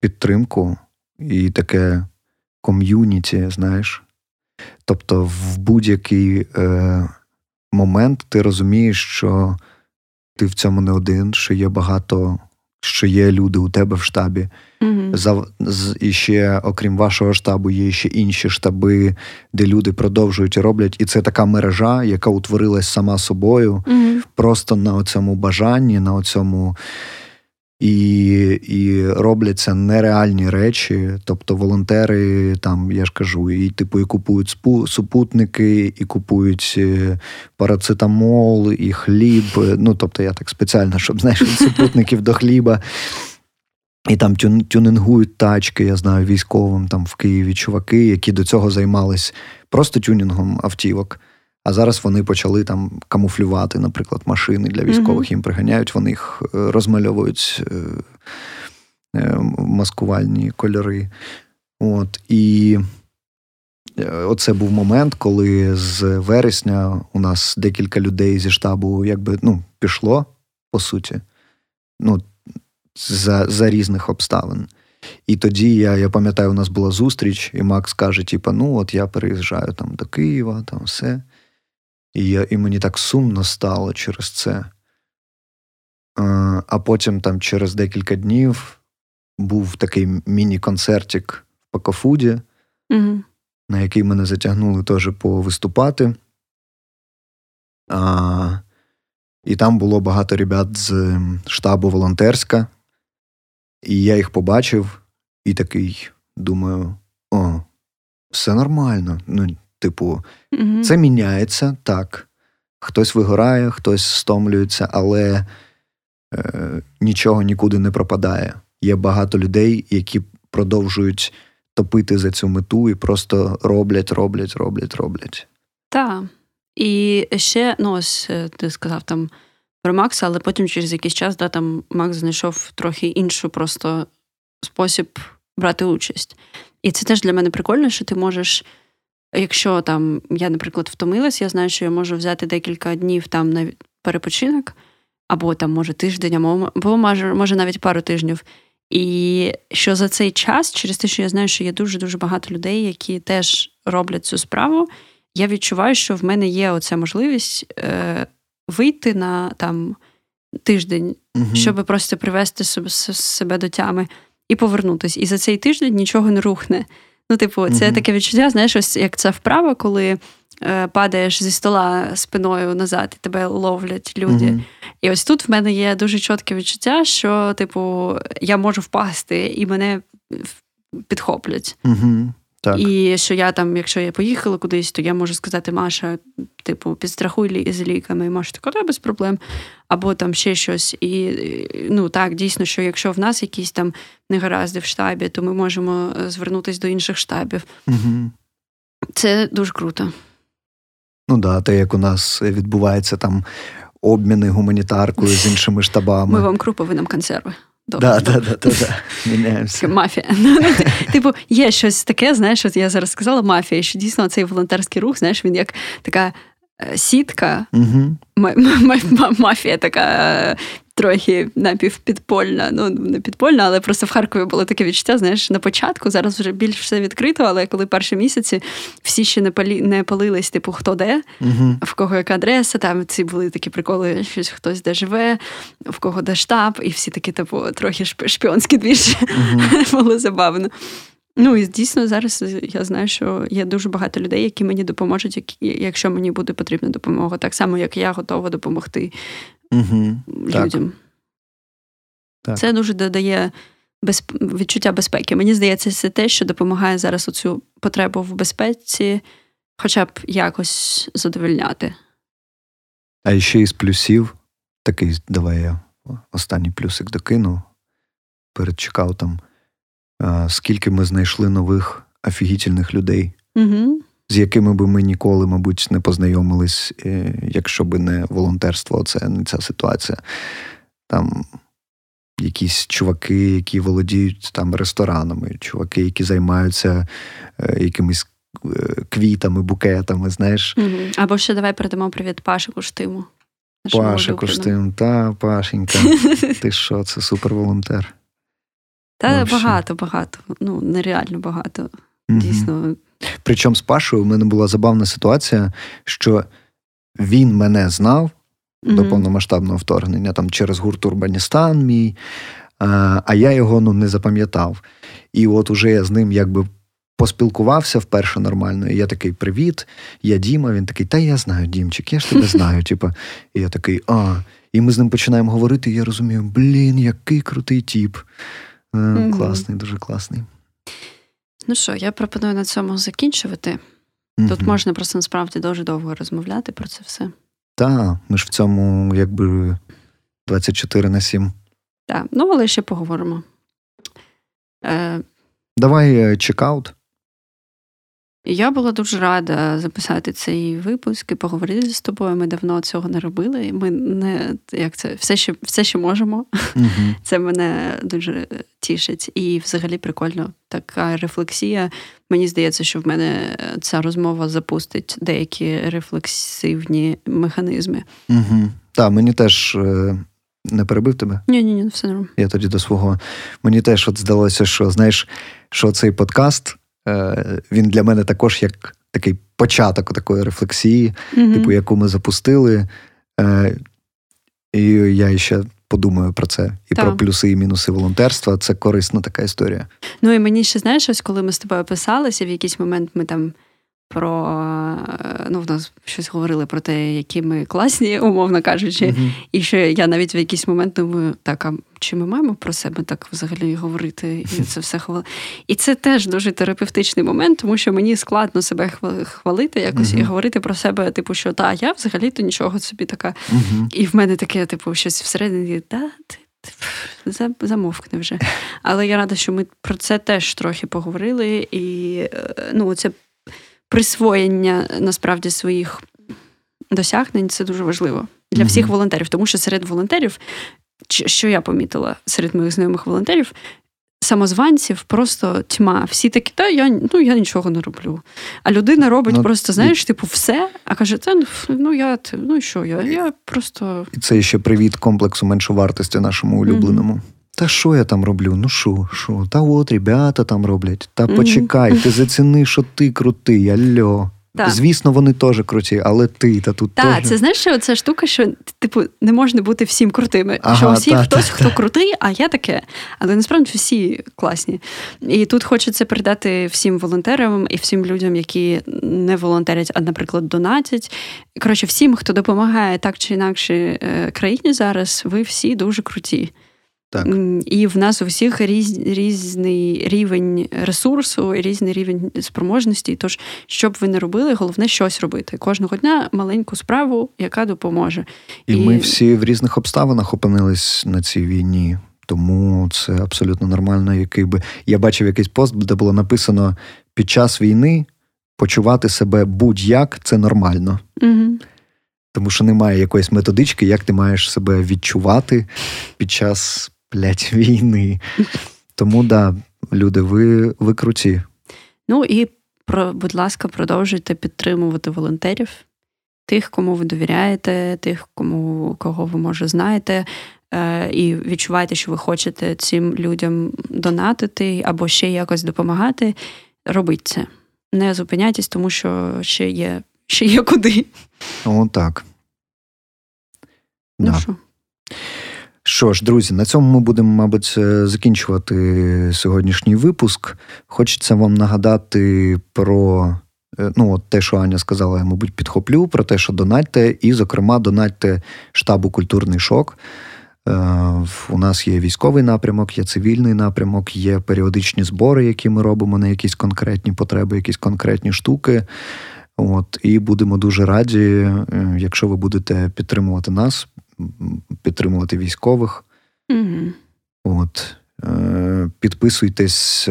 підтримку і таке ком'юніті, знаєш. Тобто, в будь-який е, момент ти розумієш, що ти в цьому не один, що є багато, що є люди у тебе в штабі. Mm-hmm. За, з, І ще, окрім вашого штабу, є ще інші штаби, де люди продовжують і роблять. І це така мережа, яка утворилась сама собою, mm-hmm. просто на цьому бажанні, на цьому і і робляться нереальні речі. Тобто волонтери, там я ж кажу, і типу і купують спу, супутники, і купують е, парацетамол, і хліб. Ну тобто, я так спеціально, щоб знаєш, супутників до хліба. І там тюнингують тачки, я знаю, військовим там в Києві чуваки, які до цього займались просто тюнінгом автівок. А зараз вони почали там камуфлювати, наприклад, машини для військових. Їм приганяють, вони їх е, розмальовують е, е, маскувальні кольори. От, І оце був момент, коли з вересня у нас декілька людей зі штабу якби ну, пішло, по суті, ну, за за різних обставин. І тоді я я пам'ятаю, у нас була зустріч, і Макс каже: типу, ну от я переїжджаю там до Києва, там все. І я, і мені так сумно стало через це. А потім, там, через декілька днів, був такий міні-концертик в Пакофуді, угу. на який мене затягнули теж повиступати. А, І там було багато ребят з штабу волонтерська. І я їх побачив і такий думаю: о, все нормально. Ну, Типу, угу. це міняється так. Хтось вигорає, хтось стомлюється, але е, нічого нікуди не пропадає. Є багато людей, які продовжують топити за цю мету і просто роблять, роблять, роблять, роблять. Так. І ще, ну, ось е, ти сказав там про Макса, але потім через якийсь час да, там Макс знайшов трохи іншу просто спосіб брати участь. І це теж для мене прикольно, що ти можеш. Якщо там я, наприклад, втомилась, я знаю, що я можу взяти декілька днів там на перепочинок, або там, може, тиждень, або може, може навіть пару тижнів. І що за цей час, через те, що я знаю, що є дуже-дуже багато людей, які теж роблять цю справу, я відчуваю, що в мене є оця можливість е, вийти на там тиждень, угу. щоб просто привести себе, себе до тями і повернутися. І за цей тиждень нічого не рухне. Ну, типу, це mm-hmm. таке відчуття, знаєш, ось як ця вправа, коли е, падаєш зі стола спиною назад, і тебе ловлять люди. Mm-hmm. І ось тут в мене є дуже чітке відчуття, що, типу, я можу впасти, і мене підхоплять. Mm-hmm. Так. І що я там, якщо я поїхала кудись, то я можу сказати, Маша, типу, підстрахуй з ліками, і Маша така, без проблем. Або там ще щось. І ну так, дійсно, що якщо в нас якісь там негаразди в штабі, то ми можемо е, звернутися до інших штабів. Угу. Це дуже круто. Ну да, те, як у нас відбувається там обміни гуманітаркою з іншими штабами. Ми вам крупи, ви нам консерви. Да, да, да, да, Міняємося. Мафія. <laughs> Ну, ну, типу, є щось таке, знаєш, от я зараз сказала мафія, що дійсно цей волонтерський рух, знаєш, він як така е, сітка, мафія така трохи напівпідпольна. Ну, не підпольна, але просто в Харкові було таке відчуття. Знаєш, на початку зараз вже більш все відкрито, але коли перші місяці всі ще не палі не палились, типу, хто де, угу. в кого яка адреса, там ці були такі приколи, щось хтось де живе, в кого де штаб, і всі такі, типу, трохи шпіонські двіжі. Угу. <laughs> Було забавно. Ну і дійсно зараз я знаю, що є дуже багато людей, які мені допоможуть, якщо мені буде потрібна допомога, так само як я готова допомогти угу. людям. Так. Це дуже додає без, відчуття безпеки. Мені здається, це те, що допомагає зараз оцю потребу в безпеці, хоча б якось задовольняти. А ще із плюсів, такий, давай я останній плюсик докину перед чекаутом, скільки ми знайшли нових офігітельних людей, угу. З якими би ми ніколи, мабуть, не познайомились, е, якщо би не волонтерство, це не ця ситуація. Там якісь чуваки, які володіють там ресторанами, чуваки, які займаються е, якимись е, квітами, букетами, знаєш. Або ще давай передамо привіт Паші Куштиму. Паша Куштим, та Пашенька. <laughs> Ти що, це суперволонтер. Та Вообще. багато, багато. Ну, нереально багато. Дійсно. Причому з Пашою в мене була забавна ситуація, що він мене знав угу. до повномасштабного вторгнення там через гурт Урбаністан мій, а я його ну, не запам'ятав. І от уже я з ним якби поспілкувався вперше нормально. І я такий: Привіт, я Діма. Він такий, та я знаю, Дімчик, я ж тебе <laughs> знаю. Типу. І я такий, а. І ми з ним починаємо говорити, і я розумію, блін, який крутий тіп. Угу. Класний, дуже класний. Ну що, я пропоную на цьому закінчувати. Тут можна просто насправді дуже довго розмовляти про це все. Так, ми ж в цьому якби 24 на 7. Так, ну але ще поговоримо. Е, Давай чекаут. Я була дуже рада записати цей випуск і поговорити з тобою. Ми давно цього не робили. Ми не як це все, що все, що можемо. uh <laughs> Це мене дуже тішить. І взагалі прикольно така рефлексія. Мені здається, що в мене ця розмова запустить деякі рефлексивні механізми. Угу. Так, мені теж. Е, не перебив тебе? Ні, ні, ні, все нормально. Я тоді до свого. Мені теж от здалося, що знаєш, що цей подкаст він для мене також як такий початок такої рефлексії, mm типу, яку ми запустили. Е, і я ще подумаю про це і так. про плюси і мінуси волонтерства. Це корисна така історія. Ну і мені ще знаєш, ось коли ми з тобою писалися, в якийсь момент ми там про е, ну, в нас щось говорили про те, які ми класні, <laughs> умовно кажучи. Uh-huh. І що я навіть в якийсь момент думаю, так, а чи ми маємо про себе так взагалі говорити? І це все хвали. І це теж дуже терапевтичний момент, тому що мені складно себе хвалити якось uh-huh. і говорити про себе, типу, що та, я взагалі-то нічого собі така. Uh-huh. І в мене таке, типу, щось всередині, та, ти. Замовкне вже. <laughs> Але я рада, що ми про це теж трохи поговорили. І е, ну, це присвоєння насправді своїх досягнень це дуже важливо для mm-hmm. всіх волонтерів, тому що серед волонтерів, що я помітила серед моїх знайомих волонтерів, самозванців просто тьма. Всі такі, та я ну я нічого не роблю. А людина робить ну, просто, знаєш, і... типу, все, а каже, та ну я ну що, я я просто. І це ще привіт комплексу меншовартості нашому улюбленому. Mm-hmm. Та що я там роблю? Ну що, що? Та от ребята там роблять. Та почекай, ти <laughs> заціни, що ти крутий, альо. Так. Звісно, вони теж круті, але ти та тут. Так, теж... це знаєш, що ця штука, що типу не можна бути всім крутими. Ага, що усі та, хтось, та, хто крутий, а я таке. Але насправді всі класні. І тут хочеться передати всім волонтерам і всім людям, які не волонтерять, а, наприклад, донатять. Коротше, всім, хто допомагає так чи інакше е, країні зараз, ви всі дуже круті. Так. І в нас у всіх різ, різний рівень ресурсу, різний рівень спроможності. Тож, що б ви не робили, головне щось робити. Кожного дня маленьку справу, яка допоможе. І, І ми всі в різних обставинах опинились на цій війні. Тому це абсолютно нормально. Який би я бачив якийсь пост, де було написано: під час війни почувати себе будь-як це нормально. Угу. Тому що немає якоїсь методички, як ти маєш себе відчувати під час блядь, <laughs> війни. Тому да, люди, ви, ви круті. Ну і про, будь ласка, продовжуйте підтримувати волонтерів, тих, кому ви довіряєте, тих, кому кого ви може знаєте. Е, і відчуваєте, що ви хочете цим людям донатити або ще якось допомагати. Робіть це. Не зупиняйтесь, тому що ще є ще є куди. О, так. Ну, да. що? Що ж, друзі, на цьому ми будемо, мабуть, е, закінчувати сьогоднішній випуск. Хочеться вам нагадати про е, ну, от те, що Аня сказала, я, мабуть, підхоплю, про те, що донатьте, і, зокрема, донатьте штабу Культурний шок. У нас є військовий напрямок, є цивільний напрямок, є періодичні збори, які ми робимо на якісь конкретні потреби, якісь конкретні штуки. От, І будемо дуже раді, е, якщо ви будете підтримувати нас, підтримувати військових. Угу. От, Підписуйтесь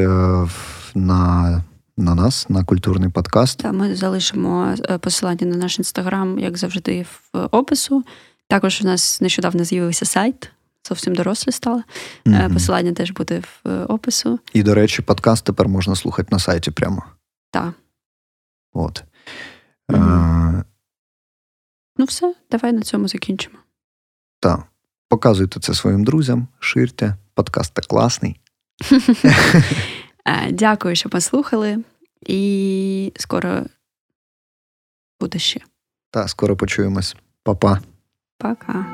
на на нас, на культурний подкаст. Та ми залишимо посилання на наш інстаграм, як завжди, в опису. Також у нас нещодавно з'явився сайт, зовсім дорослі стали. Mm-hmm. Посилання теж буде в е, опису. І, до речі, подкаст тепер можна слухати на сайті прямо. Так. От. Mm-hmm. А... Ну, все, давай на цьому закінчимо. Так. Показуйте це своїм друзям, ширте. Подкаст класний. <laughs> Дякую, що послухали, і скоро буде ще. Та скоро почуємось. Па-па. Пока.